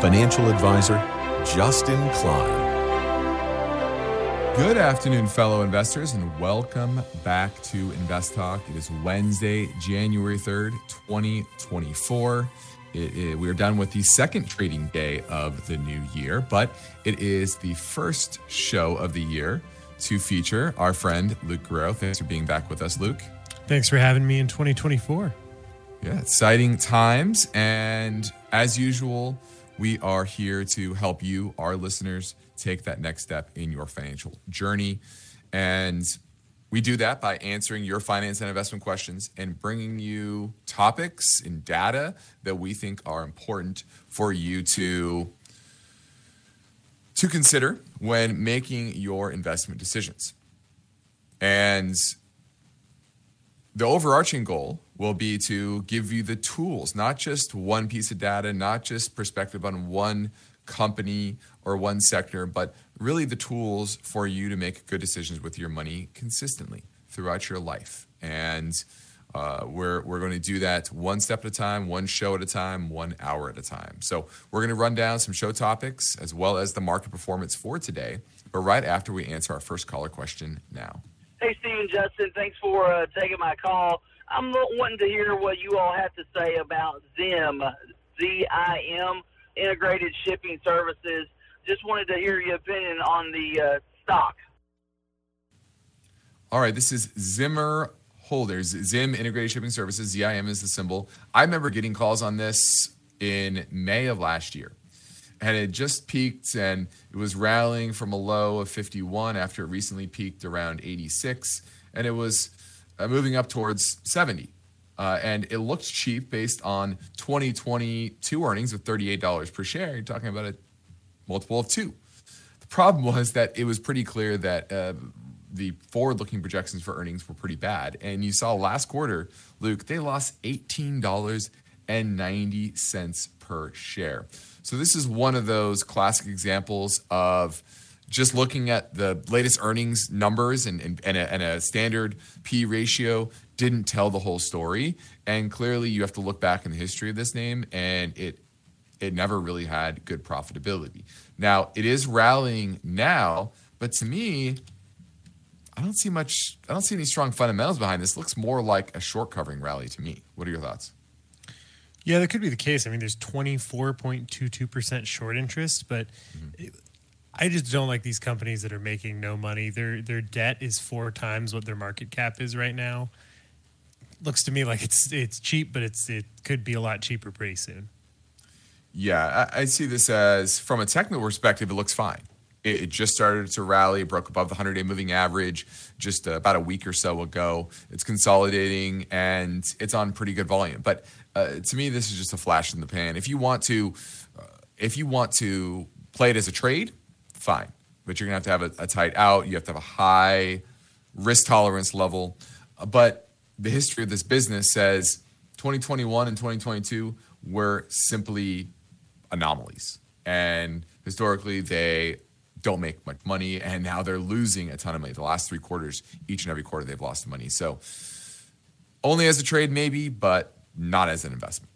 financial advisor Justin Klein. Good afternoon, fellow investors, and welcome back to Invest Talk. It is Wednesday, January 3rd, 2024. It, it, we are done with the second trading day of the new year, but it is the first show of the year to feature our friend Luke Guerrero. Thanks for being back with us, Luke. Thanks for having me in 2024. Yeah, exciting times. And as usual, we are here to help you, our listeners, take that next step in your financial journey. And we do that by answering your finance and investment questions and bringing you topics and data that we think are important for you to to consider when making your investment decisions. And the overarching goal will be to give you the tools, not just one piece of data, not just perspective on one company or one sector, but really the tools for you to make good decisions with your money consistently throughout your life. And uh, we're, we're going to do that one step at a time, one show at a time, one hour at a time. So we're going to run down some show topics as well as the market performance for today, but right after we answer our first caller question now. Hey, Steve Justin, thanks for uh, taking my call. I'm wanting to hear what you all have to say about Zim, Z-I-M, Integrated Shipping Services. Just wanted to hear your opinion on the uh, stock. All right, this is Zimmer Holders, Zim Integrated Shipping Services. ZIM is the symbol. I remember getting calls on this in May of last year. And it just peaked and it was rallying from a low of 51 after it recently peaked around 86. And it was uh, moving up towards 70. Uh, and it looked cheap based on 2022 earnings of $38 per share. You're talking about a multiple of two. The problem was that it was pretty clear that uh, the forward looking projections for earnings were pretty bad. And you saw last quarter, Luke, they lost $18.90 per share. So this is one of those classic examples of just looking at the latest earnings numbers and, and, and, a, and a standard P ratio didn't tell the whole story. And clearly, you have to look back in the history of this name, and it it never really had good profitability. Now it is rallying now, but to me, I don't see much. I don't see any strong fundamentals behind this. It looks more like a short covering rally to me. What are your thoughts? Yeah, that could be the case. I mean, there's 24.22% short interest, but mm-hmm. I just don't like these companies that are making no money. Their their debt is four times what their market cap is right now. Looks to me like it's it's cheap, but it's it could be a lot cheaper pretty soon. Yeah, I, I see this as from a technical perspective, it looks fine. It, it just started to rally, broke above the 100-day moving average just about a week or so ago. It's consolidating and it's on pretty good volume. But uh, to me, this is just a flash in the pan. If you want to, uh, if you want to play it as a trade, fine. But you're to have to have a, a tight out. You have to have a high risk tolerance level. But the history of this business says 2021 and 2022 were simply anomalies. And historically, they don't make much money. And now they're losing a ton of money. The last three quarters, each and every quarter, they've lost money. So only as a trade, maybe, but not as an investment.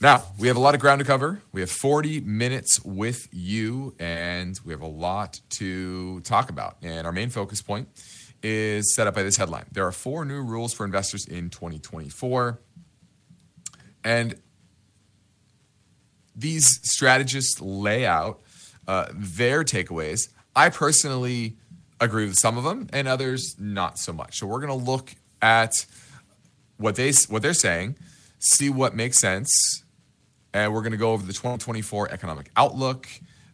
Now, we have a lot of ground to cover. We have 40 minutes with you, and we have a lot to talk about. And our main focus point is set up by this headline There are four new rules for investors in 2024. And these strategists lay out uh, their takeaways. I personally agree with some of them, and others not so much. So we're going to look at what they what they're saying, see what makes sense, and we're going to go over the 2024 economic outlook,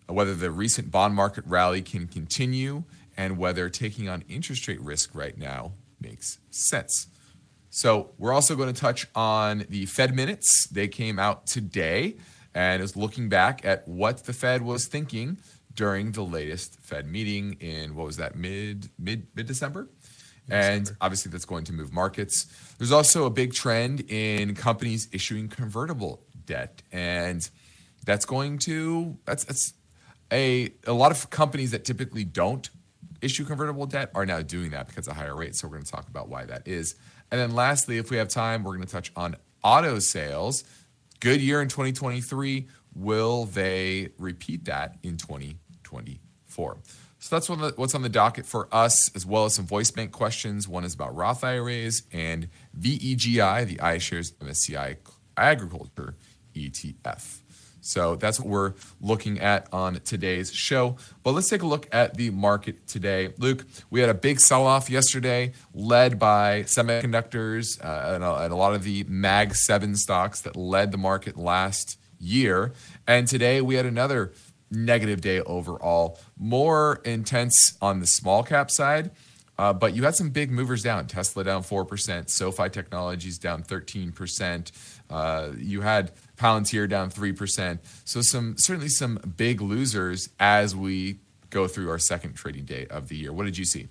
whether the recent bond market rally can continue, and whether taking on interest rate risk right now makes sense. So, we're also going to touch on the Fed minutes. They came out today. and is looking back at what the Fed was thinking during the latest Fed meeting in what was that mid mid mid December, and obviously that's going to move markets. There's also a big trend in companies issuing convertible debt, and that's going to that's that's a a lot of companies that typically don't issue convertible debt are now doing that because of higher rates. So we're going to talk about why that is. And then lastly, if we have time, we're going to touch on auto sales. Good year in 2023. Will they repeat that in 2024? So that's what's on the docket for us, as well as some voice bank questions. One is about Roth IRAs and VEGI, the iShares MSCI Agriculture ETF. So that's what we're looking at on today's show. But let's take a look at the market today. Luke, we had a big sell off yesterday, led by semiconductors uh, and, a, and, a, lot of the MAG 7 stocks that led the market last year. And today we had another negative day overall, more intense on the small cap side. Uh, but you had some big movers down. Tesla down 4%, SoFi Technologies down 13%. Uh, you had Palantir down 3%. So some certainly some big losers as we go through our second trading day of the year. What did you see?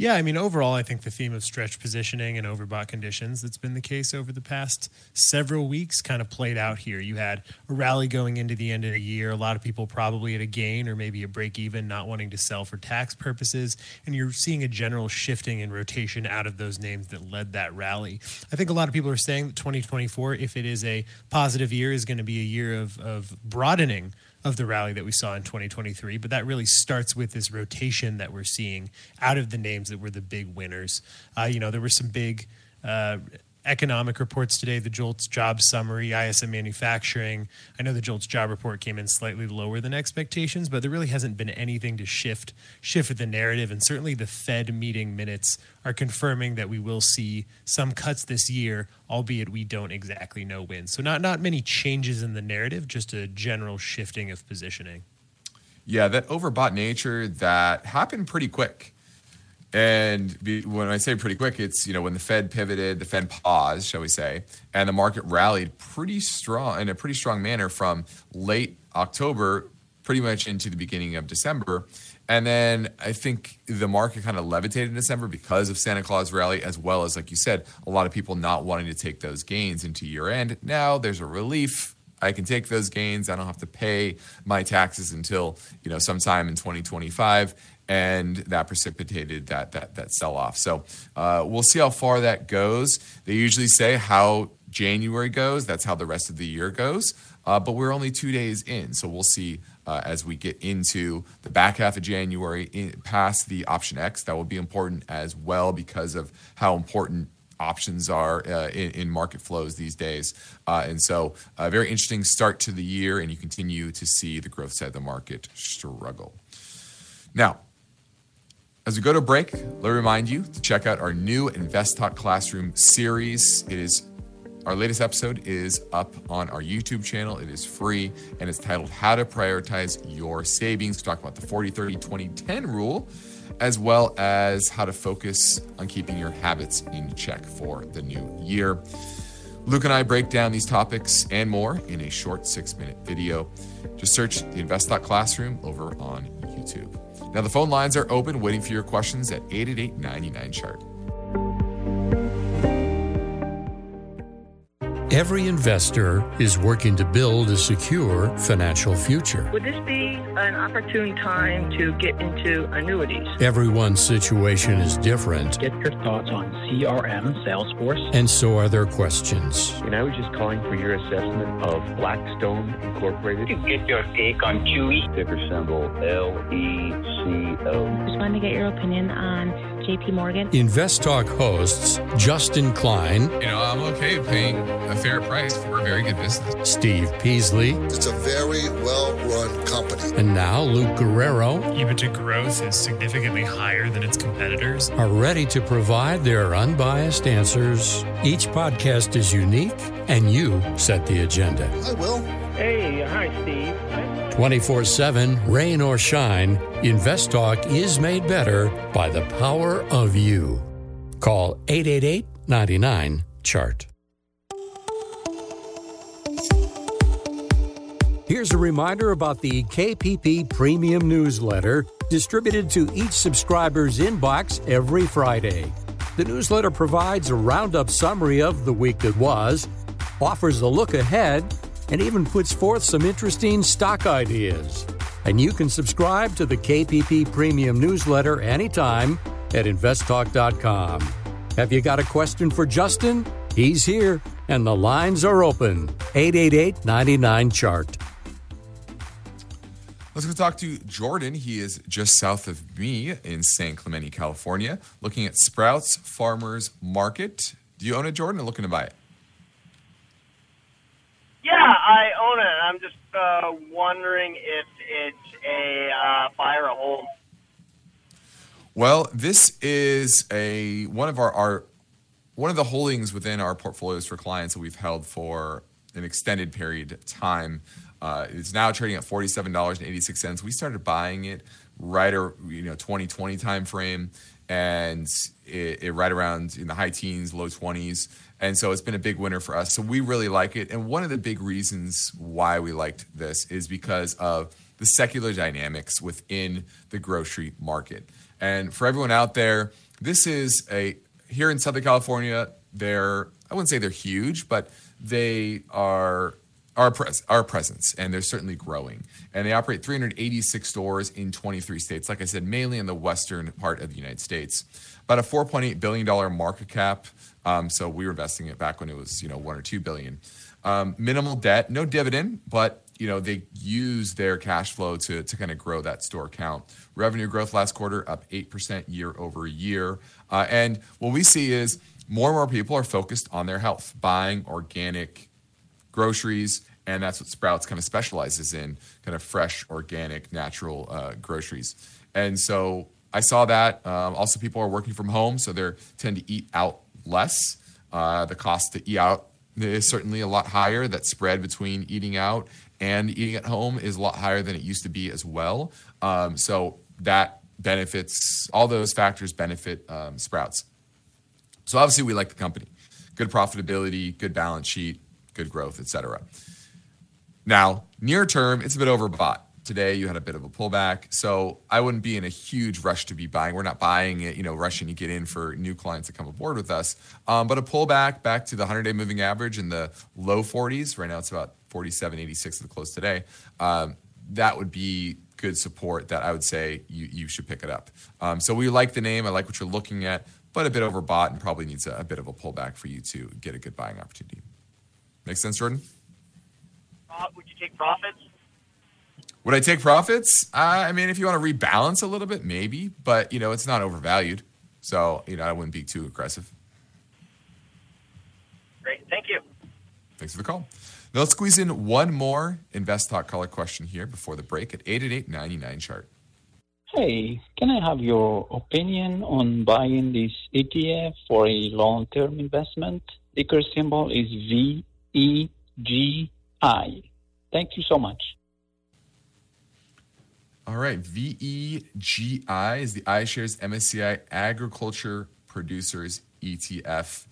Yeah, I mean, overall, I think the theme of stretch positioning and overbought conditions that's been the case over the past several weeks kind of played out here. You had a rally going into the end of the year, a lot of people probably at a gain or maybe a break even, not wanting to sell for tax purposes. And you're seeing a general shifting and rotation out of those names that led that rally. I think a lot of people are saying that 2024, if it is a positive year, is going to be a year of, of broadening of the rally that we saw in 2023. But that really starts with this rotation that we're seeing out of the names that were the big winners. Uh, you know, there were some big uh, economic reports today the JOLTS job summary, ISM manufacturing. I know the JOLTS job report came in slightly lower than expectations, but there really hasn't been anything to shift shift the narrative. And certainly the Fed meeting minutes are confirming that we will see some cuts this year, albeit we don't exactly know when. So not not many changes in the narrative, just a general shifting of positioning. Yeah, that overbought nature that happened pretty quick. And be, when I say pretty quick, it's you know when the Fed pivoted, the Fed paused, shall we say, and the market rallied pretty strong in a pretty strong manner from late October, pretty much into the beginning of December. And then I think the market kind of levitated in December because of Santa Claus rally, as well as, like you said, a lot of people not wanting to take those gains into year end. Now there's a relief. I can take those gains. I don't have to pay my taxes until you know sometime in 2025 and that precipitated that that that sell off. So uh, we'll see how far that goes. They usually say how January goes. That's how the rest of the year goes. Uh, but we're only two days in, so we'll see uh, as we get into the back half of January, in, past the option X. That will be important as well because of how important options are uh, in, in, market flows these days. Uh, and so, a very interesting start to the year, and you continue to see the growth side of the market struggle. Now, as we go to break, let me remind you to check out our new Invest Talk Classroom series. It is our latest episode is up on our YouTube channel. It is free and it's titled How to Prioritize Your Savings. We talk about the 40 30 20 10 rule, as well as how to focus on keeping your habits in check for the new year. Luke and I break down these topics and more in a short six minute video. Just search the Invest Talk Classroom over on YouTube. Now, the phone lines are open, waiting for your questions at 888 99 chart. Every investor is working to build a secure financial future. Would this be an opportune time to get into annuities? Everyone's situation is different. Get your thoughts on CRM, Salesforce. And so are their questions. And I was just calling for your assessment of Blackstone Incorporated. To get your take on QE. Ticker symbol LECO. Just wanted to get your opinion on JP Morgan. Invest Talk hosts Justin Klein. You know, I'm okay paying a fair price for a very good business. Steve Peasley. It's a very well run company. And now Luke Guerrero. EBITDA growth is significantly higher than its competitors. Are ready to provide their unbiased answers. Each podcast is unique, and you set the agenda. I will. Hey, hi, Steve. 24 7, rain or shine, Invest Talk is made better by the power of you. Call 888 99 Chart. Here's a reminder about the KPP Premium Newsletter distributed to each subscriber's inbox every Friday. The newsletter provides a roundup summary of the week that was, offers a look ahead, and even puts forth some interesting stock ideas. And you can subscribe to the KPP Premium newsletter anytime at investtalk.com. Have you got a question for Justin? He's here, and the lines are open. 888 99 Chart. Let's go talk to Jordan. He is just south of me in San Clemente, California, looking at Sprouts Farmers Market. Do you own it, Jordan, or looking to buy it? Yeah, it. I'm just uh, wondering if it's a uh, buy or hold. Well, this is a one of our, our one of the holdings within our portfolios for clients that we've held for an extended period of time. Uh, it's now trading at forty-seven dollars and eighty-six cents. We started buying it right or you know 2020 time frame, and it, it right around in the high teens, low twenties. And so it's been a big winner for us. So we really like it. And one of the big reasons why we liked this is because of the secular dynamics within the grocery market. And for everyone out there, this is a here in Southern California. They're I wouldn't say they're huge, but they are our pres- our presence, and they're certainly growing. And they operate 386 stores in 23 states. Like I said, mainly in the western part of the United States. About a 4.8 billion dollar market cap. Um, so we were investing it back when it was you know one or two billion. Um, minimal debt, no dividend, but you know they use their cash flow to to kind of grow that store count. Revenue growth last quarter up eight percent year over year, uh, and what we see is more and more people are focused on their health, buying organic groceries, and that's what Sprouts kind of specializes in, kind of fresh, organic, natural uh, groceries. And so I saw that. Um, also, people are working from home, so they tend to eat out less. Uh, the cost to eat out is certainly a lot higher. That spread between eating out and eating at home is a lot higher than it used to be as well. Um, so that benefits all those factors benefit um, Sprouts. So obviously we like the company, good profitability, good balance sheet, good growth, etc. Now near term, it's a bit overbought. Today you had a bit of a pullback, so I wouldn't be in a huge rush to be buying. We're not buying it, you know, rushing to get in for new clients to come aboard with us. Um, but a pullback back to the 100-day moving average in the low 40s. Right now it's about 47.86 at the close today. Um, that would be good support that I would say you, you should pick it up. Um, so we like the name. I like what you're looking at, but a bit overbought and probably needs a, a bit of a pullback for you to get a good buying opportunity. Make sense, Jordan? Uh, would you take profits? Would I take profits? Uh, I mean, if you want to rebalance a little bit, maybe, but you know, it's not overvalued, so you know, I wouldn't be too aggressive. Great, thank you. Thanks for the call. Now let's squeeze in one more Invest Talk caller question here before the break at 888 chart. Hey, can I have your opinion on buying this ETF for a long-term investment? Ticker symbol is VEGI. Thank you so much. All right, VEGI is the iShares MSCI Agriculture Producers ETF.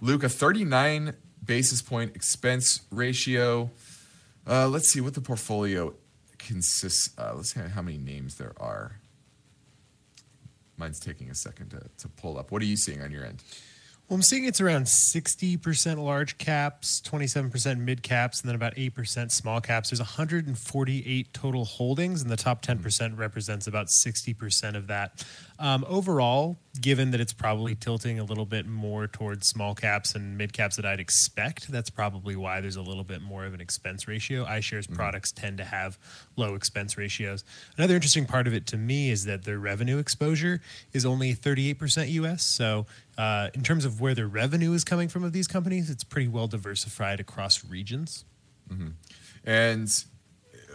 Luke, a 39 basis point expense ratio. Uh, let's see what the portfolio consists of. Let's see how many names there are. Mine's taking a second to, to pull up. What are you seeing on your end? Well, I'm seeing it's around 60% large caps, 27% mid caps, and then about 8% small caps. There's 148 total holdings, and the top 10% represents about 60% of that. Um, overall, given that it's probably tilting a little bit more towards small caps and mid caps that I'd expect, that's probably why there's a little bit more of an expense ratio. iShares mm-hmm. products tend to have low expense ratios. Another interesting part of it to me is that their revenue exposure is only 38% US. So uh, in terms of where their revenue is coming from of these companies, it's pretty well diversified across regions. Mm-hmm. And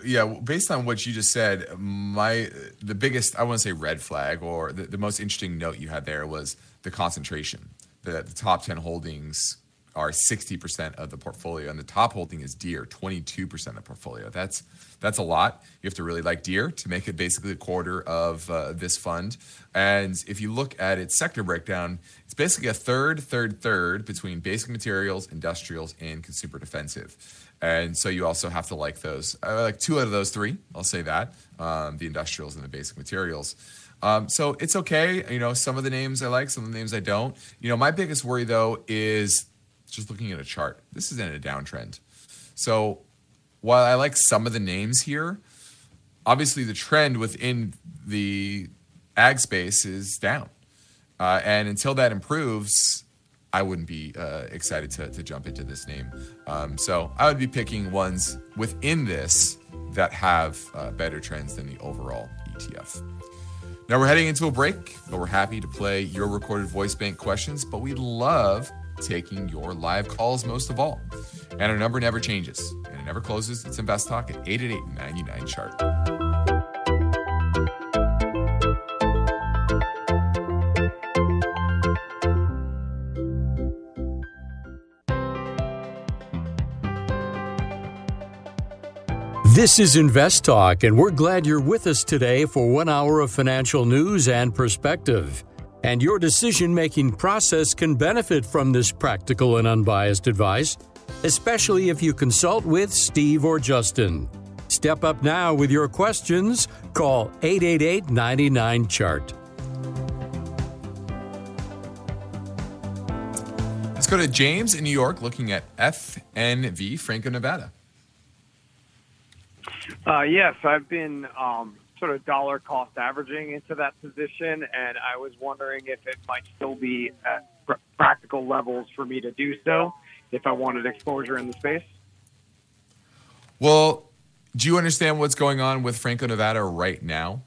yeah, based on what you just said, my the biggest I want to say red flag or the, the most interesting note you had there was the concentration. The, the top ten holdings are 60% of the portfolio, and the top holding is Deere, 22% of the portfolio. That's that's a lot. You have to really like Deere to make it basically a quarter of uh, this fund. And if you look at its sector breakdown, it's basically a third, third, third between basic materials, industrials, and consumer defensive. And so you also have to like those. I like two out of those three. I'll say that um, the industrials and the basic materials. Um, so it's okay. You know, some of the names I like, some of the names I don't. You know, my biggest worry though is just looking at a chart. This is in a downtrend. So while I like some of the names here, obviously the trend within the ag space is down. Uh, and until that improves, I wouldn't be uh, excited to, to jump into this name. Um, so I would be picking ones within this that have uh, better trends than the overall ETF. Now we're heading into a break, but we're happy to play your recorded voice bank questions, but we love taking your live calls most of all. And our number never changes and it never closes. It's Invest Talk at 888 99 chart. This is Invest Talk, and we're glad you're with us today for one hour of financial news and perspective. And your decision making process can benefit from this practical and unbiased advice, especially if you consult with Steve or Justin. Step up now with your questions. Call 888 99 Chart. Let's go to James in New York looking at FNV Franco Nevada. Uh, yes, I've been um, sort of dollar cost averaging into that position, and I was wondering if it might still be at pr- practical levels for me to do so if I wanted exposure in the space. Well, do you understand what's going on with Franco Nevada right now?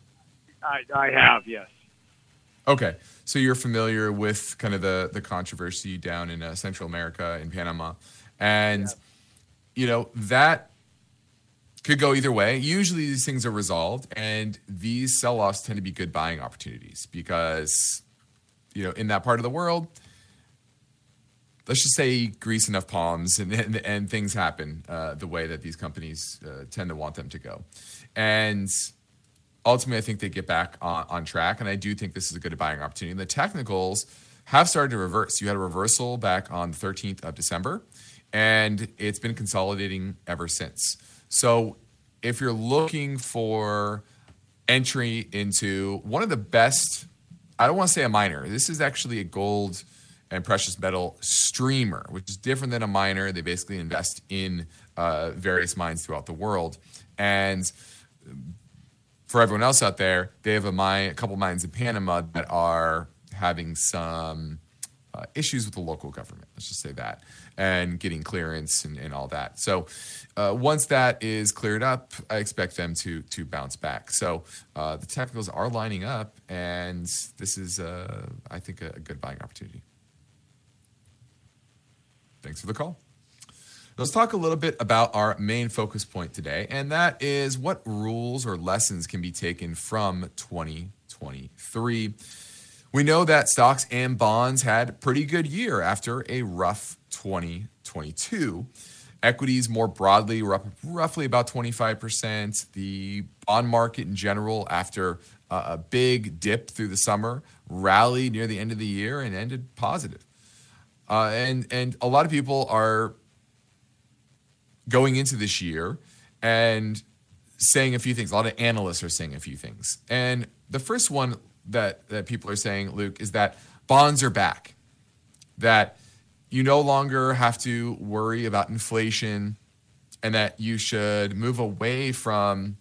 I, I have, yes. Okay, so you're familiar with kind of the the controversy down in uh, Central America in Panama, and you know that could go either way. Usually these things are resolved, and these sell-offs tend to be good buying opportunities because you know in that part of the world, let's just say grease enough palms and and, and things happen uh, the way that these companies uh, tend to want them to go, and ultimately, I think they get back on, on track. And I do think this is a good buying opportunity. And the technicals have started to reverse. You had a reversal back on the 13th of December, and it's been consolidating ever since. So if you're looking for entry into one of the best, I don't want to say a miner, this is actually a gold and precious metal streamer, which is different than a miner. They basically invest in uh, various mines throughout the world. And for everyone else out there, they have a mine, a couple mines in Panama that are having some uh, issues with the local government. Let's just say that, and getting clearance and, and all that. So uh, once that is cleared up, I expect them to to bounce back. So uh, the technicals are lining up, and this is, uh, I think, a, a good buying opportunity. Thanks for the call. Let's talk a little bit about our main focus point today, and that is what rules or lessons can be taken from 2023. We know that stocks and bonds had pretty good year after a rough 2022. Equities more broadly were up roughly about 25%. The bond market in general, after a big dip through the summer, rallied near the end of the year and ended positive. Uh, and and a lot of people are going into this year and saying a few things. A lot of analysts are saying a few things. And the first one that, that people are saying, Luke, is that bonds are back, that you no longer have to worry about inflation, and that you should move away from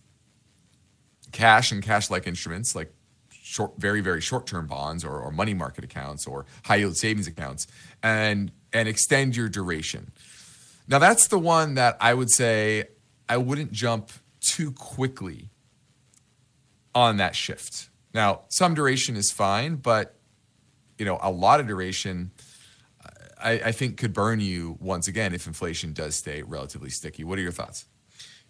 cash and cash like instruments like short, very, very short term bonds or, or money market accounts or high yield savings accounts and, and extend your duration. Now, that's the one that I would say I wouldn't jump too quickly on that shift. Now, some duration is fine, but you know, a lot of duration, I, I think, could burn you once again if inflation does stay relatively sticky. What are your thoughts?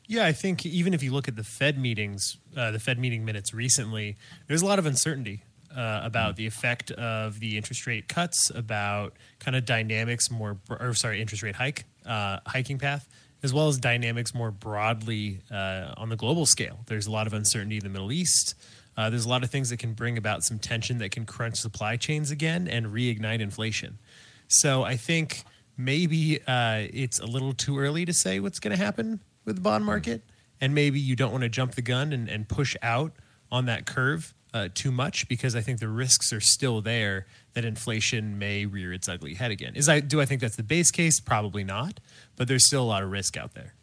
Yeah, I think even if you look at the Fed meetings, uh, the Fed meeting minutes recently, there's a lot of uncertainty. uh, about the effect of the interest rate cuts, about kind of dynamics more, or sorry, interest rate hike, uh, hiking path, as well as dynamics more broadly uh, on the global scale. There's a lot of uncertainty in the Middle East. Uh, there's a lot of things that can bring about some tension that can crunch supply chains again and reignite inflation. So I think maybe uh, it's a little too early to say what's going to happen with the bond market, and maybe you don't want to jump the gun and, and push out on that curve uh, too much because I think the risks are still there that inflation may rear its ugly head again. Is I do I think that's the base case? Probably not, but there's still a lot of risk out there.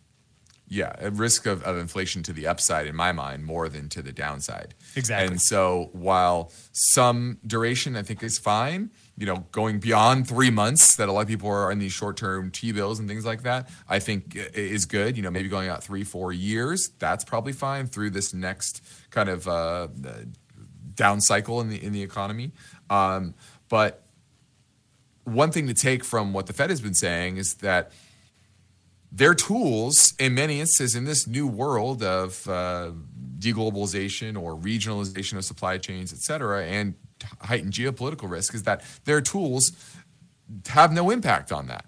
Yeah, a risk of, of inflation to the upside in my mind more than to the downside. Exactly. And so while some duration I think is fine, you know, going beyond three months that a lot of people are in these short term T bills and things like that, I think is good. You know, maybe going out three, four years, that's probably fine through this next kind of uh, down cycle in the in the economy. Um, but one thing to take from what the Fed has been saying is that their tools, in many instances, in this new world of uh, deglobalization or regionalization of supply chains, et cetera, and heightened geopolitical risk, is that their tools have no impact on that.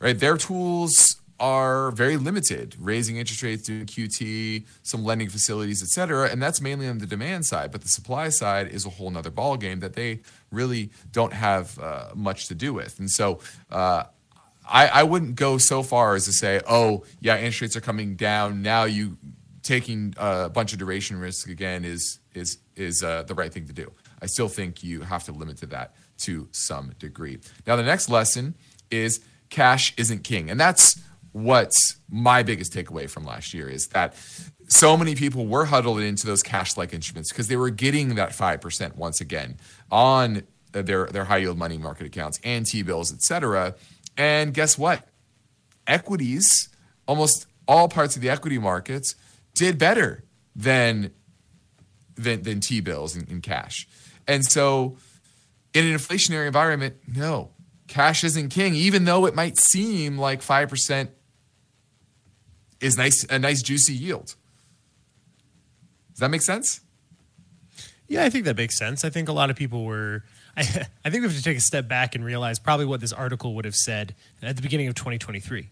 Right? Their tools are very limited, raising interest rates, doing QT, some lending facilities, et cetera. And that's mainly on the demand side. But the supply side is a whole nother ballgame that they really don't have uh, much to do with. And so uh, I, I wouldn't go so far as to say, oh, yeah, interest rates are coming down. Now you taking a bunch of duration risk again is is is uh, the right thing to do. I still think you have to limit to that to some degree. Now the next lesson is cash isn't king, and that's what's my biggest takeaway from last year is that so many people were huddled into those cash-like instruments because they were getting that five percent once again on their their high yield money market accounts and T bills, et cetera and guess what? Equities, almost all parts of the equity markets, did better than than, than T bills and, in cash. And so, in an inflationary environment, no, cash isn't king, even though it might seem like 5% is nice, a nice juicy yield. Does that make sense? Yeah, I think that makes sense. I think a lot of people were I, I think we have to take a step back and realize probably what this article would have said at the beginning of 2023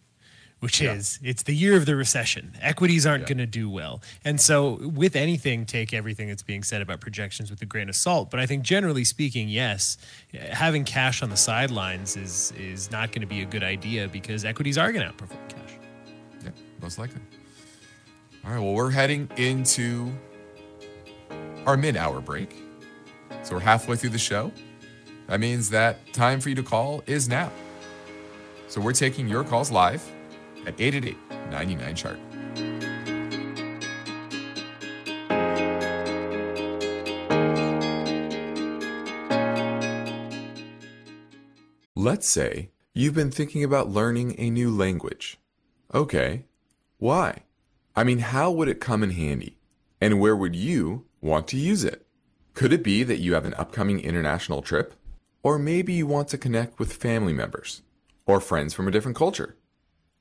which yeah. is it's the year of the recession. Equities aren't yeah. going to do well. And so, with anything, take everything that's being said about projections with a grain of salt. But I think, generally speaking, yes, having cash on the sidelines is is not going to be a good idea because equities are going to outperform cash. Yeah, most likely. All right. Well, we're heading into our mid-hour break, so we're halfway through the show. That means that time for you to call is now. So we're taking your calls live at 888 99 chart. Let's say you've been thinking about learning a new language. Okay, why? I mean, how would it come in handy? And where would you want to use it? Could it be that you have an upcoming international trip? Or maybe you want to connect with family members or friends from a different culture.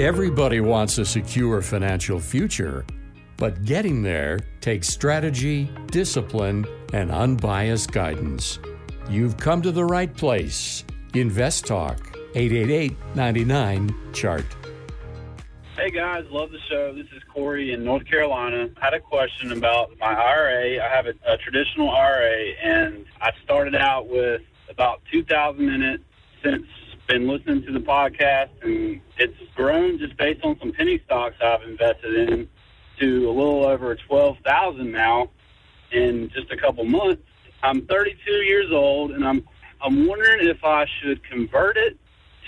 Everybody wants a secure financial future, but getting there takes strategy, discipline, and unbiased guidance. You've come to the right place. Invest Talk, 888 99 Chart. Hey guys, love the show. This is Corey in North Carolina. I had a question about my IRA. I have a, a traditional IRA, and I started out with about 2000 in it since been listening to the podcast, and it's grown just based on some penny stocks I've invested in to a little over 12,000 now in just a couple months. I'm 32 years old, and I'm I'm wondering if I should convert it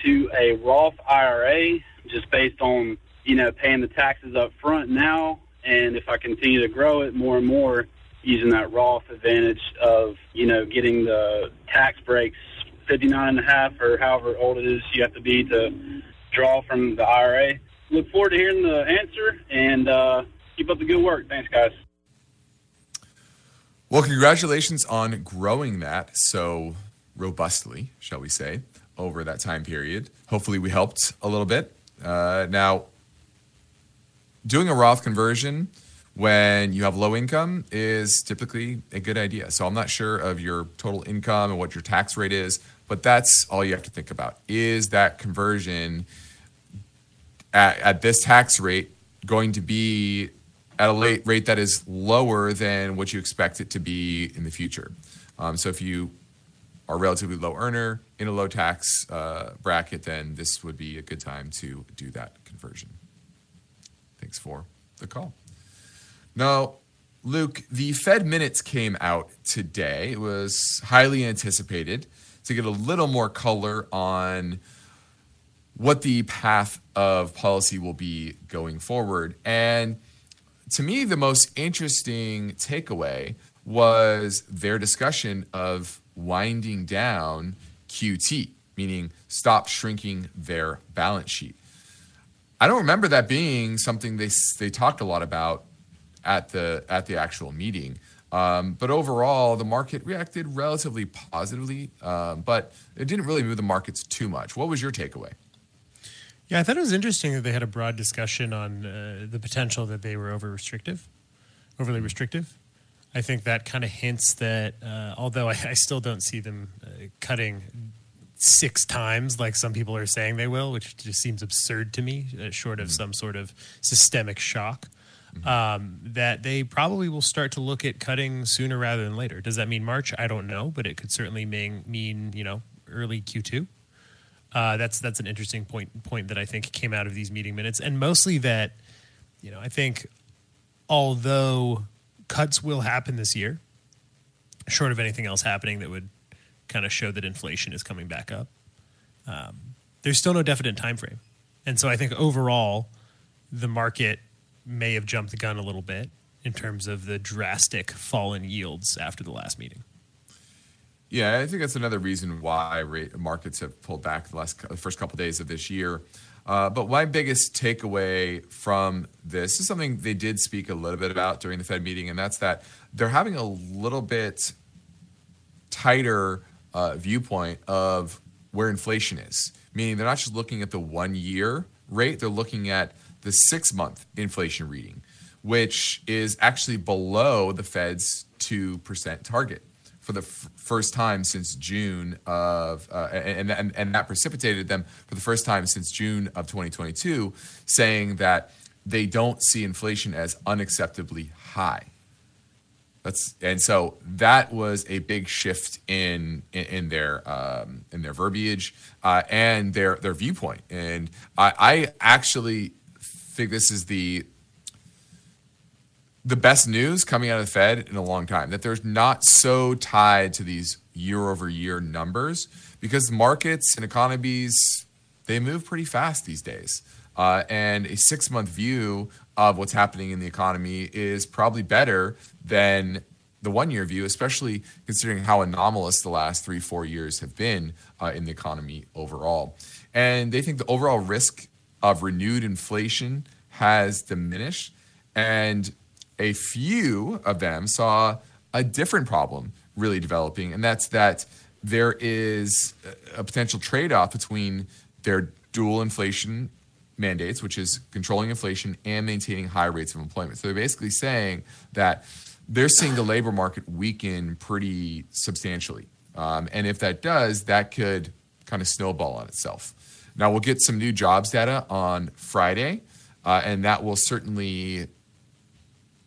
to a Roth IRA just based on you know paying the taxes up front now, and if I continue to grow it more and more using that Roth advantage of you know getting the tax breaks 59 and a half or however old it is you have to be to draw from the IRA. Look forward to hearing the answer and uh, keep up the good work. Thanks, guys. Well, congratulations on growing that so robustly, shall we say, over that time period. Hopefully, we helped a little bit. Uh, now, doing a Roth conversion when you have low income is typically a good idea. So I'm not sure of your total income and what your tax rate is, but that's all you have to think about. Is that conversion at, at this tax rate going to be at a late rate that is lower than what you expect it to be in the future? Um, so if you are a relatively low earner in a low tax uh, bracket, then this would be a good time to do that conversion. Thanks for the call. Now, Luke, the Fed minutes came out today. It was highly anticipated to get a little more color on what the path of policy will be going forward. And to me, the most interesting takeaway was their discussion of winding down QT, meaning stop shrinking their balance sheet. I don't remember that being something they they talked a lot about at the at the actual meeting. Um, but overall, the market reacted relatively positively, um, but it didn't really move the markets too much. What was your takeaway? Yeah, I thought it was interesting that they had a broad discussion on uh, the potential that they were over restrictive, overly restrictive. I think that kind of hints that, uh, although I, I, still don't see them uh, cutting six times like some people are saying they will, which just seems absurd to me, uh, short of mm-hmm. some sort of systemic shock mm-hmm. um, that they probably will start to look at cutting sooner rather than later. Does that mean March? I don't know, but it could certainly mean, mean you know early Q2. Uh, that's that's an interesting point point that I think came out of these meeting minutes, and mostly that you know I think although cuts will happen this year, short of anything else happening that would kind of show that inflation is coming back up, um, there's still no definite time frame, and so I think overall the market may have jumped the gun a little bit in terms of the drastic fall in yields after the last meeting. Yeah, I think that's another reason why rate, markets have pulled back the last the first couple of days of this year. Uh, but my biggest takeaway from this is something they did speak a little bit about during the Fed meeting, and that's that they're having a little bit tighter uh, viewpoint of where inflation is. Meaning they're not just looking at the one year rate; they're looking at the six month inflation reading, which is actually below the Fed's 2% target for the f- first time since June of, uh, and, and, and that precipitated them for the first time since June of 2022, saying that they don't see inflation as unacceptably high. That's and so that was a big shift in in, in their um, in their verbiage uh, and their their viewpoint. And I, I actually think this is the the best news coming out of the Fed in a long time that they're not so tied to these year over year numbers because markets and economies they move pretty fast these days. Uh, and a six month view of what's happening in the economy is probably better than the one year view, especially considering how anomalous the last three, four years have been uh, in the economy overall. And they think the overall risk of renewed inflation has diminished. And a few of them saw a different problem really developing, and that's that there is a potential trade off between their dual inflation mandates, which is controlling inflation and maintaining high rates of employment. So they're basically saying that they're seeing the labor market weaken pretty substantially. Um, and if that does, that could kind of snowball on itself. Now, we'll get some new jobs data on Friday, uh, and that will certainly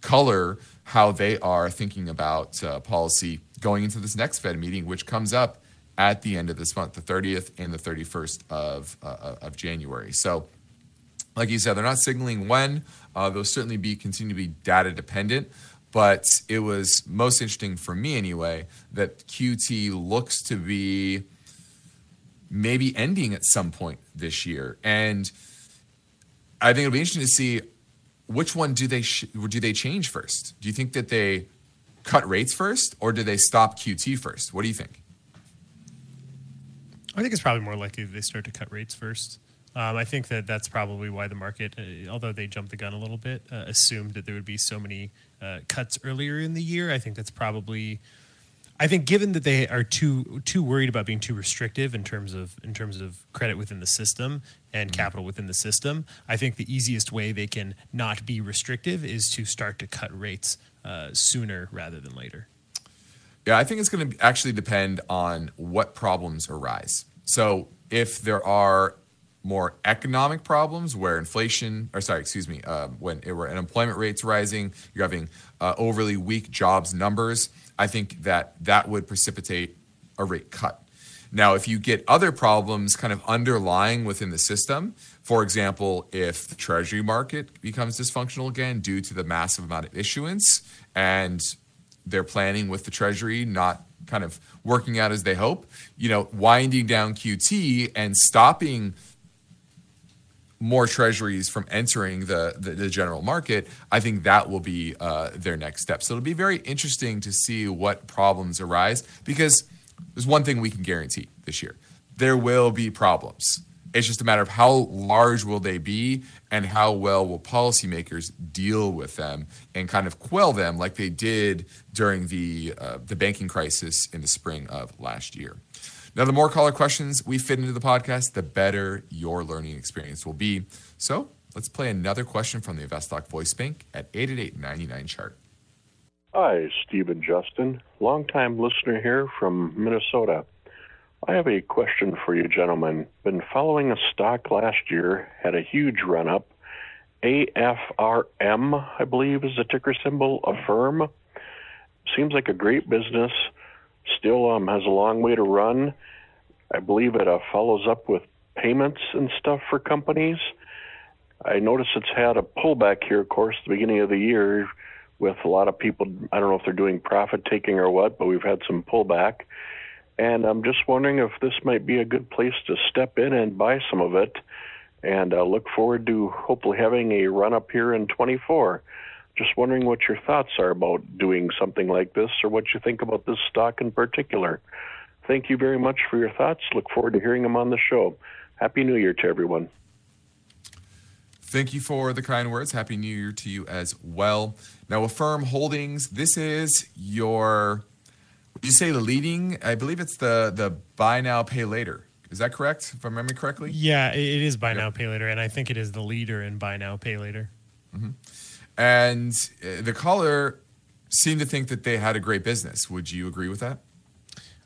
color how they are thinking about uh, policy going into this next Fed meeting, which comes up at the end of this month, the 30th and the 31st of, uh, of January. So, like you said, they're not signaling when. Uh, they'll certainly be continue to be data dependent. But it was most interesting for me anyway that QT looks to be maybe ending at some point this year. And I think it'll be interesting to see which one do they sh- do they change first? Do you think that they cut rates first, or do they stop QT first? What do you think? I think it's probably more likely that they start to cut rates first. Um, I think that that's probably why the market, uh, although they jumped the gun a little bit, uh, assumed that there would be so many uh, cuts earlier in the year. I think that's probably. I think given that they are too too worried about being too restrictive in terms of in terms of credit within the system and Mm-hmm. capital within the system, I think the easiest way they can not be restrictive is to start to cut rates uh, sooner rather than later. Yeah, I think it's going to actually depend on what problems arise. So if there are more economic problems where inflation, or sorry, excuse me, uh, when it, where unemployment rates rising, you're having uh, overly weak jobs numbers. I think that that would precipitate a rate cut. Now, if you get other problems kind of underlying within the system, for example, if the treasury market becomes dysfunctional again due to the massive amount of issuance and they're planning with the treasury not kind of working out as they hope, you know, winding down QT and stopping more treasuries from entering the, the, the general market, I think that will be uh, their next step. So it'll be very interesting to see what problems arise because there's one thing we can guarantee this year there will be problems. It's just a matter of how large will they be and how well will policymakers deal with them and kind of quell them like they did during the uh, the banking crisis in the spring of last year. Now, the more caller questions we fit into the podcast, the better your learning experience will be. So let's play another question from the InvestTalk Voice Bank at 888 chart. Hi, Steve and Justin. Longtime listener here from Minnesota. I have a question for you, gentlemen. Been following a stock last year, had a huge run up. AFRM, I believe, is the ticker symbol, a firm. Seems like a great business. Still um, has a long way to run. I believe it uh, follows up with payments and stuff for companies. I notice it's had a pullback here, of course, the beginning of the year with a lot of people. I don't know if they're doing profit taking or what, but we've had some pullback. And I'm just wondering if this might be a good place to step in and buy some of it. And uh, look forward to hopefully having a run up here in 24. Just wondering what your thoughts are about doing something like this or what you think about this stock in particular. Thank you very much for your thoughts. Look forward to hearing them on the show. Happy New Year to everyone. Thank you for the kind words. Happy New Year to you as well. Now, Affirm Holdings, this is your, would you say the leading? I believe it's the the buy now, pay later. Is that correct? If I remember correctly? Yeah, it it is buy now, pay later, and I think it is the leader in buy now, pay later. hmm And uh, the caller seemed to think that they had a great business. Would you agree with that?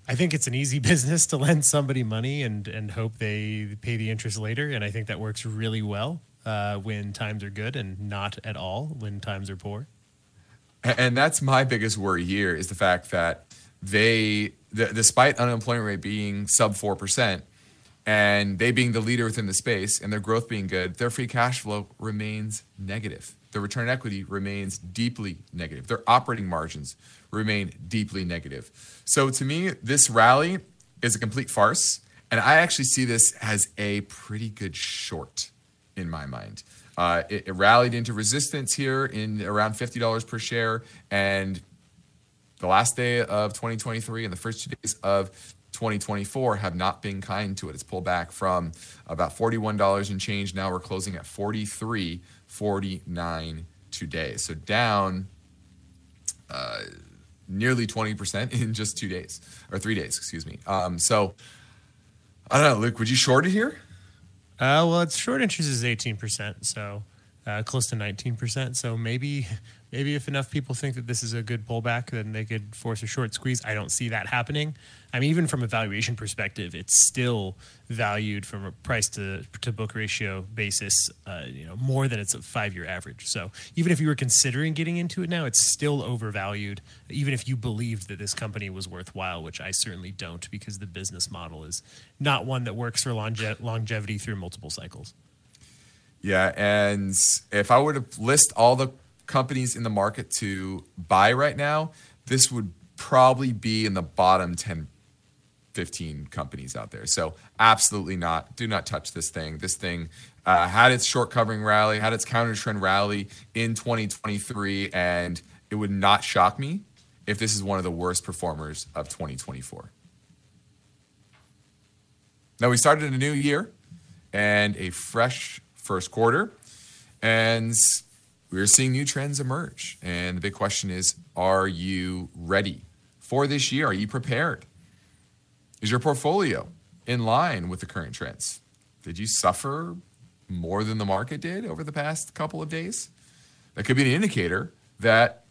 I think it's an easy business to lend somebody money and and hope they pay the interest later, and I think that works really well uh, when times are good, and not at all when times are poor. And that's my biggest worry here is the fact that they, th- despite unemployment rate being sub 4%, and they being the leader within the space and their growth being good, their free cash flow remains negative. Their return on equity remains deeply negative. Their operating margins remain deeply negative. So to me, this rally is a complete farce. And I actually see this as a pretty good short in my mind. Uh, it, it rallied into resistance here in around $50 per share. And the last day of 2023 and the first two days of 2024 have not been kind to it. It's pulled back from about $41 and change. Now we're closing at 43.49 two days. So down uh, nearly 20% in just two days or three days, excuse me. Um, so I don't know, Luke, would you short it here? Uh, well, its short interest is 18%, so uh, close to 19%. So maybe maybe if enough people think that this is a good pullback, then they could force a short squeeze. I don't see that happening. I mean, even from a valuation perspective, it's still valued from a price to, to book ratio basis, uh, you know, more than its a five year average. So even if you were considering getting into it now, it's still overvalued. Even if you believed that this company was worthwhile, which I certainly don't, because the business model is not one that works for longe- longevity through multiple cycles. Yeah, and if I were to list all the companies in the market to buy right now, this would probably be in the bottom 10 15 companies out there. So absolutely not. Do not touch this thing. This thing uh, had its short covering rally, had its counter trend rally in 2023, and it would not shock me if this is one of the worst performers of 2024. Now we started a new year and a fresh first quarter, and we're seeing new trends emerge. And the big question is, are you ready for this year? Are you prepared? Is your portfolio in line with the current trends? Did you suffer more than the market did over the past couple of days? That could be an indicator that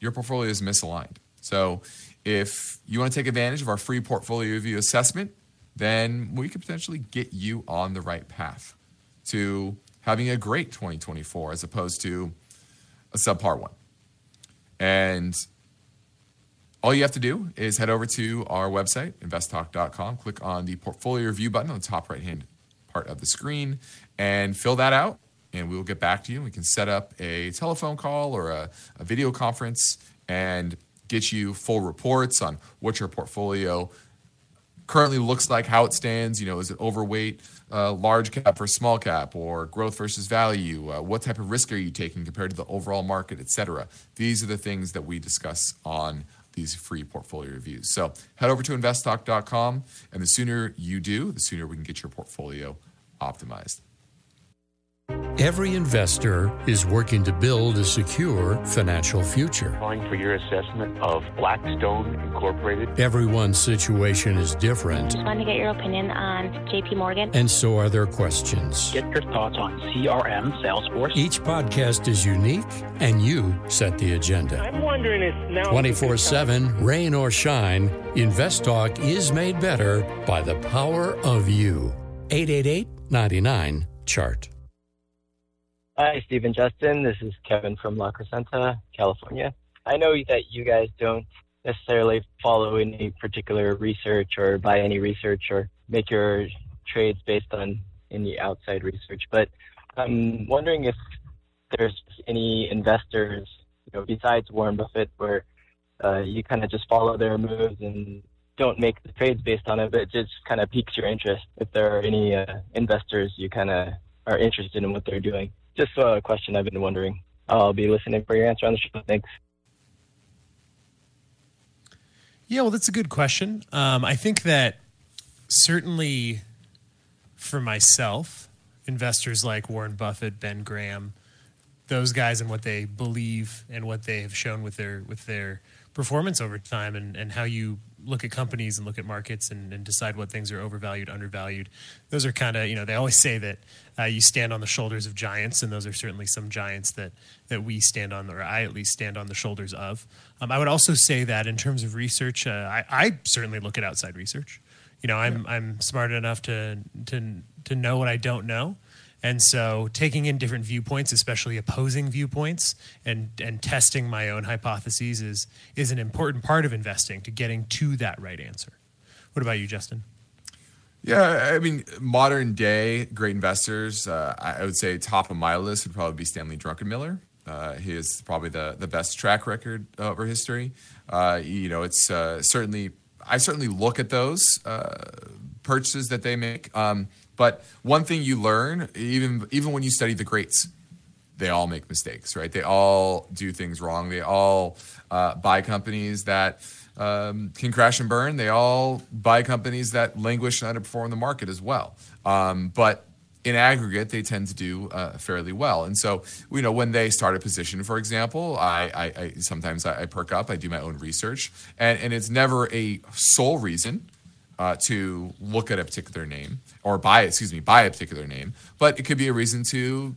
your portfolio is misaligned. So, if you want to take advantage of our free portfolio review assessment, then we could potentially get you on the right path to having a great 2024 as opposed to a subpar one. And all you have to do is head over to our website, investtalk.com, click on the portfolio review button on the top right hand part of the screen, and fill that out. And we will get back to you. We can set up a telephone call or a, a video conference and get you full reports on what your portfolio currently looks like, how it stands. You know, is it overweight, uh, large cap versus small cap, or growth versus value? Uh, what type of risk are you taking compared to the overall market, et cetera? These are the things that we discuss on these free portfolio reviews. So head over to investtalk.com, and the sooner you do, the sooner we can get your portfolio optimized. Every investor is working to build a secure financial future. Calling for your assessment of Blackstone Incorporated. Everyone's situation is different. Just wanted to get your opinion on JP Morgan. And so are their questions. Get your thoughts on CRM, Salesforce. Each podcast is unique, and you set the agenda. I'm wondering if now 24 7, rain or shine, Invest Talk is made better by the power of you. 888 99 Chart. Hi, Steve and Justin. This is Kevin from La Crescenta, California. I know that you guys don't necessarily follow any particular research or buy any research or make your trades based on any outside research, but I'm wondering if there's any investors, you know, besides Warren Buffett, where uh, you kind of just follow their moves and don't make the trades based on it, but it just kind of piques your interest. If there are any uh, investors you kind of are interested in what they're doing. Just a question I've been wondering. I'll be listening for your answer on the show. Thanks. Yeah, well, that's a good question. Um, I think that certainly for myself, investors like Warren Buffett, Ben Graham, those guys and what they believe and what they have shown with their with their performance over time and, and how you look at companies and look at markets and, and decide what things are overvalued, undervalued. Those are kind of, you know, they always say that uh, you stand on the shoulders of giants, and those are certainly some giants that, that we stand on, or I at least stand on the shoulders of. Um, I would also say that in terms of research, uh, I, I certainly look at outside research. You know, I'm, I'm smart enough to, to, to know what I don't know. And so taking in different viewpoints, especially opposing viewpoints, and, and testing my own hypotheses is, is an important part of investing to getting to that right answer. What about you, Justin? Yeah, I mean, modern day great investors, uh, I would say top of my list would probably be Stanley Druckenmiller. Uh, he is probably the, the best track record over history. Uh, you know, it's uh, certainly, I certainly look at those uh, purchases that they make. Um, but one thing you learn, even even when you study the greats, they all make mistakes, right? They all do things wrong. They all uh, buy companies that um, can crash and burn. They all buy companies that languish and underperform the market as well. Um, but in aggregate, they tend to do uh, fairly well. And so, you know, when they start a position, for example, I, I, I sometimes I, I, perk up, I do my own research, and, and it's never a sole reason uh, to look at a particular name or buy, excuse me, buy a particular name, but it could be a reason to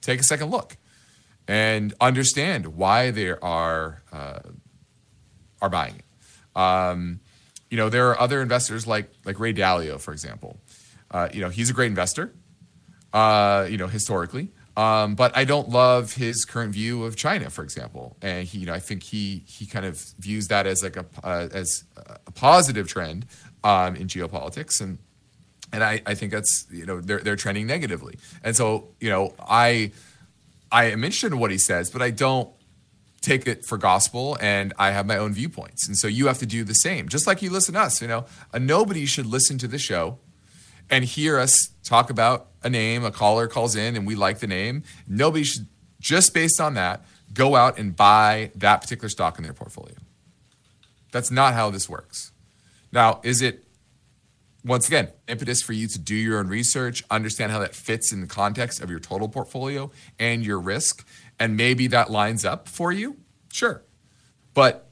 take a second look and understand why they are uh, are buying it. Um, you know, there are other investors like like Ray Dalio, for example. Uh, you know, he's a great investor uh, you know, historically. Um, but I don't love his current view of China, for example. And he, you know, I think he he kind of views that as like a uh, as a positive trend um, in geopolitics, and and I, I think that's you know they're they're trending negatively. And so you know I I am interested in what he says, but I don't take it for gospel and I have my own viewpoints. And so you have to do the same. Just like you listen to us, you know, a nobody should listen to the show and hear us talk about a name, a caller calls in and we like the name, nobody should, just based on that, go out and buy that particular stock in their portfolio. That's not how this works. Now, is it, once again, impetus for you to do your own research, understand how that fits in the context of your total portfolio and your risk, and maybe that lines up for you? Sure. But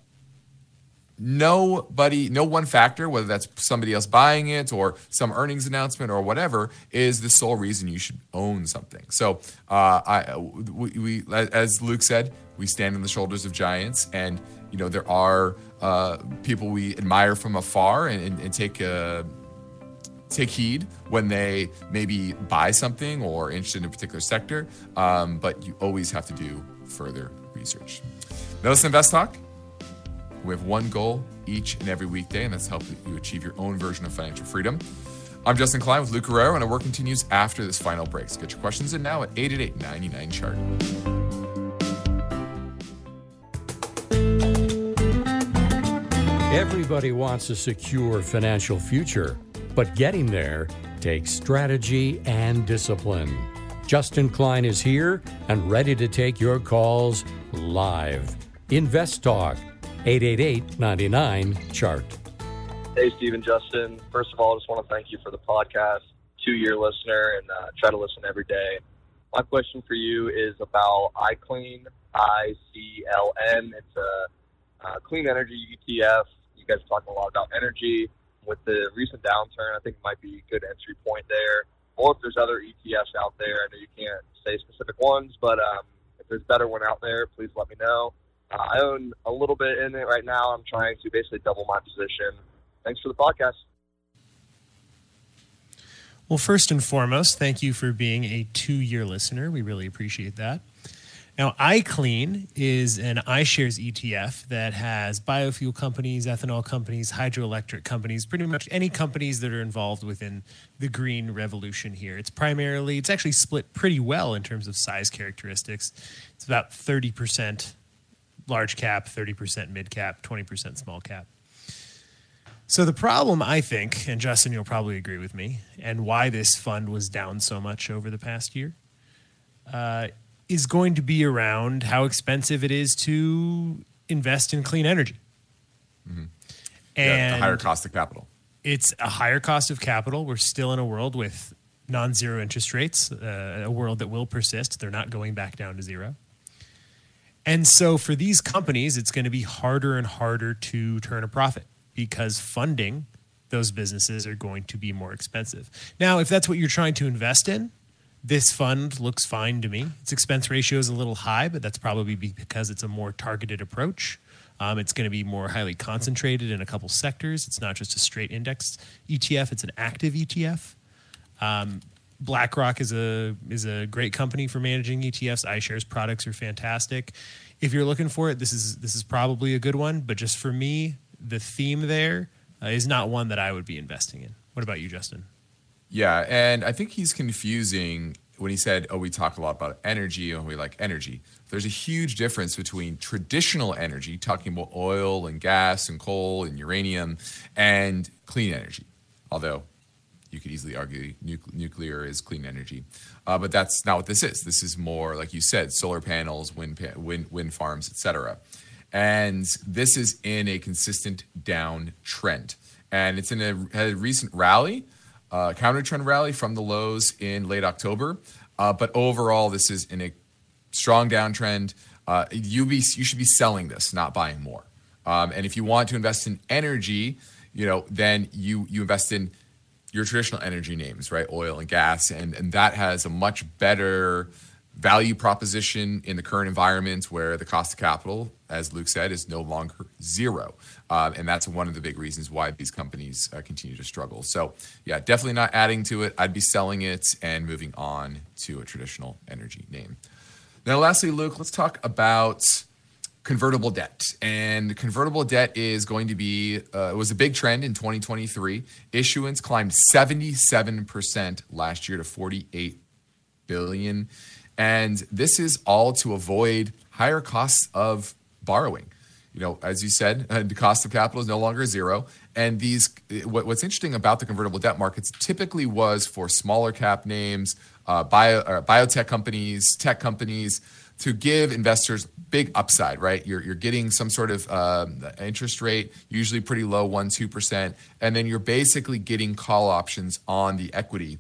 nobody, no one factor, whether that's somebody else buying it or some earnings announcement or whatever, is the sole reason you should own something. So, uh, I, we, we, as Luke said, we stand on the shoulders of giants, and you know there are uh, people we admire from afar and, and, and take. Uh, take heed when they maybe buy something or interested in a particular sector, um, but you always have to do further research. Listen, Invest Talk we have one goal each and every weekday, and that's help you achieve your own version of financial freedom. I'm Justin Klein with Luke Guerrero, and our work continues after this final break. So get your questions in now at 888 99 chart. Everybody wants a secure financial future, but getting there takes strategy and discipline. Justin Klein is here and ready to take your calls live. Invest Talk 888 99 Chart. Hey, Steve and Justin. First of all, I just want to thank you for the podcast. Two year listener and uh, try to listen every day. My question for you is about iClean, I C L N. It's a uh, clean energy ETF. Guys are talking a lot about energy. With the recent downturn, I think it might be a good entry point there. Or if there's other ETFs out there, I know you can't say specific ones, but um, if there's a better one out there, please let me know. Uh, I own a little bit in it right now. I'm trying to basically double my position. Thanks for the podcast. Well, first and foremost, thank you for being a two year listener. We really appreciate that. Now, iClean is an iShares ETF that has biofuel companies, ethanol companies, hydroelectric companies, pretty much any companies that are involved within the green revolution here. It's primarily, it's actually split pretty well in terms of size characteristics. It's about 30% large cap, 30% mid cap, 20% small cap. So the problem, I think, and Justin, you'll probably agree with me, and why this fund was down so much over the past year, uh, is going to be around how expensive it is to invest in clean energy. Mm-hmm. And yeah, higher cost of capital. It's a higher cost of capital. We're still in a world with non-zero interest rates, uh, a world that will persist. They're not going back down to zero. And so for these companies, it's going to be harder and harder to turn a profit because funding those businesses are going to be more expensive. Now, if that's what you're trying to invest in, this fund looks fine to me. Its expense ratio is a little high, but that's probably because it's a more targeted approach. Um, it's going to be more highly concentrated in a couple sectors. It's not just a straight index ETF; it's an active ETF. Um, BlackRock is a is a great company for managing ETFs. iShares products are fantastic. If you're looking for it, this is this is probably a good one. But just for me, the theme there uh, is not one that I would be investing in. What about you, Justin? Yeah, and I think he's confusing when he said, "Oh, we talk a lot about energy and we like energy." There's a huge difference between traditional energy, talking about oil and gas and coal and uranium, and clean energy. Although you could easily argue nuclear is clean energy, uh, but that's not what this is. This is more, like you said, solar panels, wind pa- wind, wind farms, etc. And this is in a consistent down trend, and it's in a, a recent rally. Uh, counter trend rally from the lows in late October. Uh, but overall, this is in a strong downtrend. Uh, you be you should be selling this, not buying more. Um, and if you want to invest in energy, you know, then you you invest in your traditional energy names, right? Oil and gas, and and that has a much better value proposition in the current environment where the cost of capital, as Luke said, is no longer zero. Um, and that's one of the big reasons why these companies uh, continue to struggle. So, yeah, definitely not adding to it. I'd be selling it and moving on to a traditional energy name. Now, lastly, Luke, let's talk about convertible debt. And convertible debt is going to be, uh, it was a big trend in 2023. Issuance climbed 77% last year to 48 billion. And this is all to avoid higher costs of borrowing. You know, as you said, the cost of capital is no longer zero. And these, what's interesting about the convertible debt markets typically was for smaller cap names, uh, bio, uh, biotech companies, tech companies, to give investors big upside, right? You're, you're getting some sort of uh, interest rate, usually pretty low, 1%, 2%, and then you're basically getting call options on the equity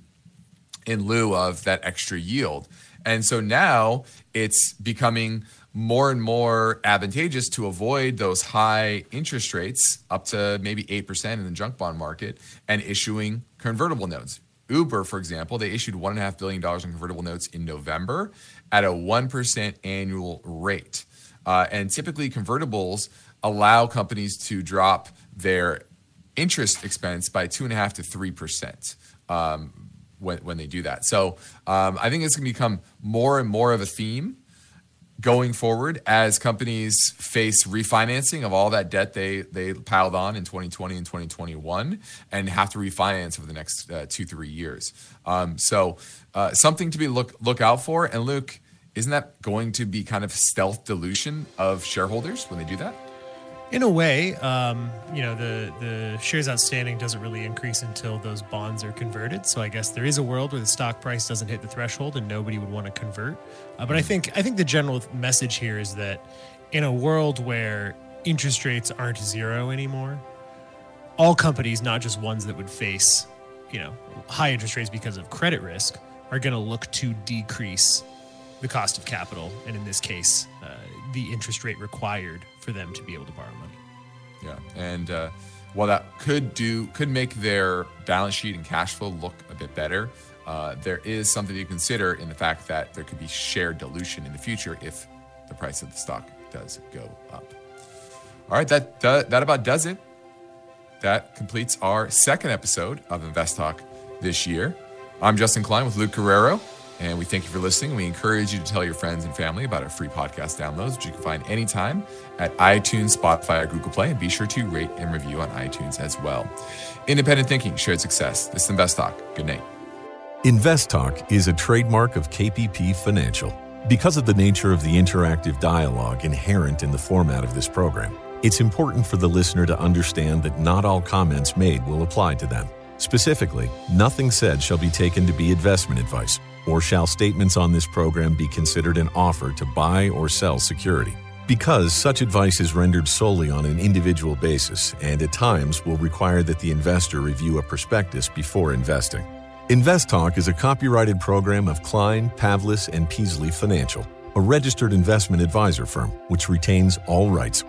in lieu of that extra yield. And so now it's becoming more and more advantageous to avoid those high interest rates up to maybe 8% in the junk bond market and issuing convertible notes. Uber, for example, they issued $1.5 billion in convertible notes in November at a 1% annual rate. Uh, and typically, convertibles allow companies to drop their interest expense by 2.5 to 3%. Um, when, when they do that. So um, I think it's going to become more and more of a theme going forward as companies face refinancing of all that debt they they piled on in 2020 and 2021 and have to refinance over the next uh, two three years. Um, so uh, something to be look look out for. And Luke, isn't that going to be kind of stealth dilution of shareholders when they do that? In a way, um, you know, the the shares outstanding doesn't really increase until those bonds are converted. So I guess there is a world where the stock price doesn't hit the threshold and nobody would want to convert. Uh, but I think I think the general message here is that in a world where interest rates aren't zero anymore, all companies, not just ones that would face, you know, high interest rates because of credit risk, are going to look to decrease the cost of capital, and in this case, uh, the interest rate required for them to be able to borrow money. Yeah, and uh, while that could do could make their balance sheet and cash flow look a bit better, uh, there is something to consider in the fact that there could be shared dilution in the future if the price of the stock does go up. All right, that that about does it. That completes our second episode of Invest Talk this year. I'm Justin Klein with Luke Guerrero. And we thank you for listening. We encourage you to tell your friends and family about our free podcast downloads, which you can find anytime at iTunes, Spotify, or Google Play. And be sure to rate and review on iTunes as well. Independent thinking, shared success. This is Invest Talk. Good night. Invest Talk is a trademark of KPP Financial. Because of the nature of the interactive dialogue inherent in the format of this program, it's important for the listener to understand that not all comments made will apply to them. Specifically, nothing said shall be taken to be investment advice or shall statements on this program be considered an offer to buy or sell security? Because such advice is rendered solely on an individual basis and at times will require that the investor review a prospectus before investing. Invest Talk is a copyrighted program of Klein, Pavlis, and Peasley Financial, a registered investment advisor firm which retains all rights.